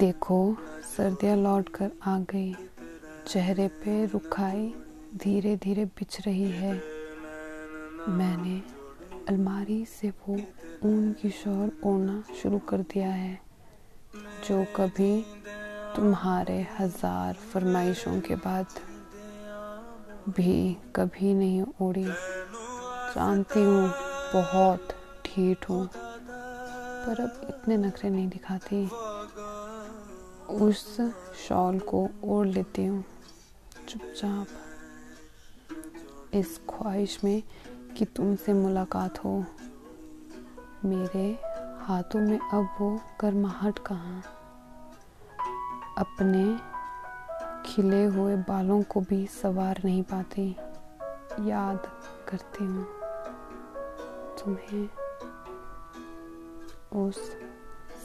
देखो, सर्दियाँ लौट कर आ गई। चेहरे पे रुखाई धीरे धीरे बिछ रही है। मैंने अलमारी से वो ऊन की शॉल ओढ़ना शुरू कर दिया है, जो कभी तुम्हारे हज़ार फरमाइशों के बाद भी कभी नहीं ओढ़ी। जानती हूँ, बहुत ठीठ हूँ, पर अब इतने नखरे नहीं दिखाती। उस शॉल को ओढ़ लेती हूँ। चुपचाप। इस ख्वाहिश में कि तुमसे मुलाकात हो। मेरे हाथों में अब वो गर्माहट कहाँ? अपने खिले हुए बालों को भी सवार नहीं पाती। याद करती हूँ। तुम्हें उस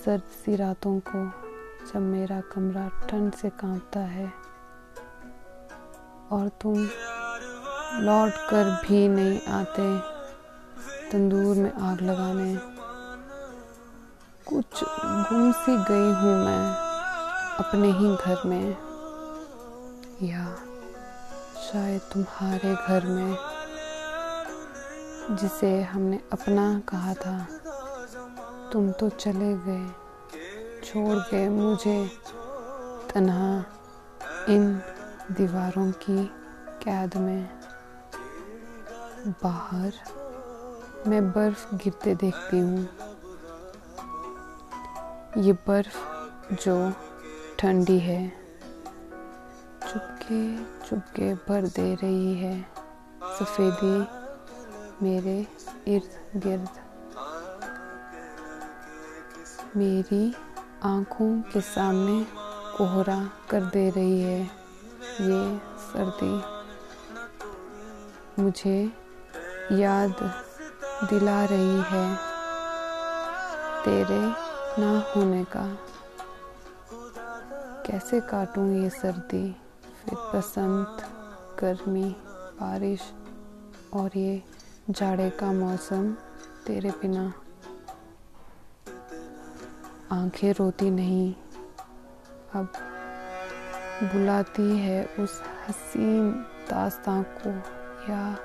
सर्द सी रातों को जब मेरा कमरा ठंड से कांपता है और तुम लौट कर भी नहीं आते, तंदूर में आग लगाने। कुछ गुम सी गई हूँ मैं अपने ही घर में, या शायद तुम्हारे घर में, जिसे हमने अपना कहा था। तुम तो चले गए। छोड़ गए मुझे तन्हा इन दीवारों की कैद में बाहर मैं बर्फ़ गिरते देखती हूँ। ये बर्फ़ जो ठंडी है, चुपके चुपके भर दे रही है। सफ़ेदी मेरे इर्द गिर्द मेरी आँखों के सामने कोहरा कर दे रही है ये सर्दी। मुझे याद दिला रही है तेरे ना होने का। कैसे काटूं ये सर्दी? फिर बसंत, गर्मी, बारिश और ये जाड़े का मौसम तेरे बिना आँखें रोती नहीं। अब बुलाती है उस हसीन दास्तां को, या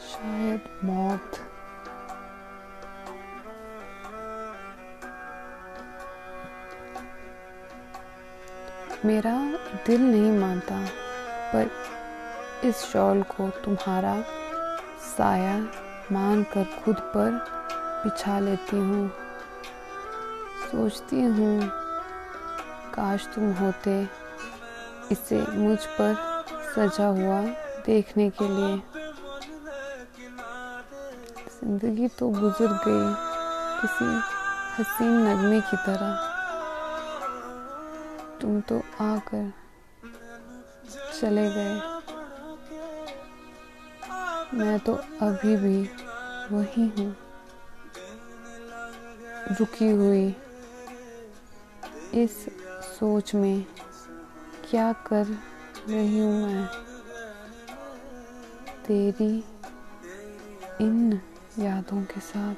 शायद मौत। मेरा दिल नहीं मानता, पर इस शॉल को तुम्हारा साया मान कर खुद पर बिछा लेती हूँ। सोचती हूँ, काश तुम होते इसे मुझ पर सजा हुआ देखने के लिए। ज़िंदगी तो गुजर गई किसी हसीन नगमे की तरह। तुम तो आकर चले गए। मैं तो अभी भी वही हूँ, रुकी हुई। इस सोच में क्या कर रही हूँ मैं? तेरी इन यादों के साथ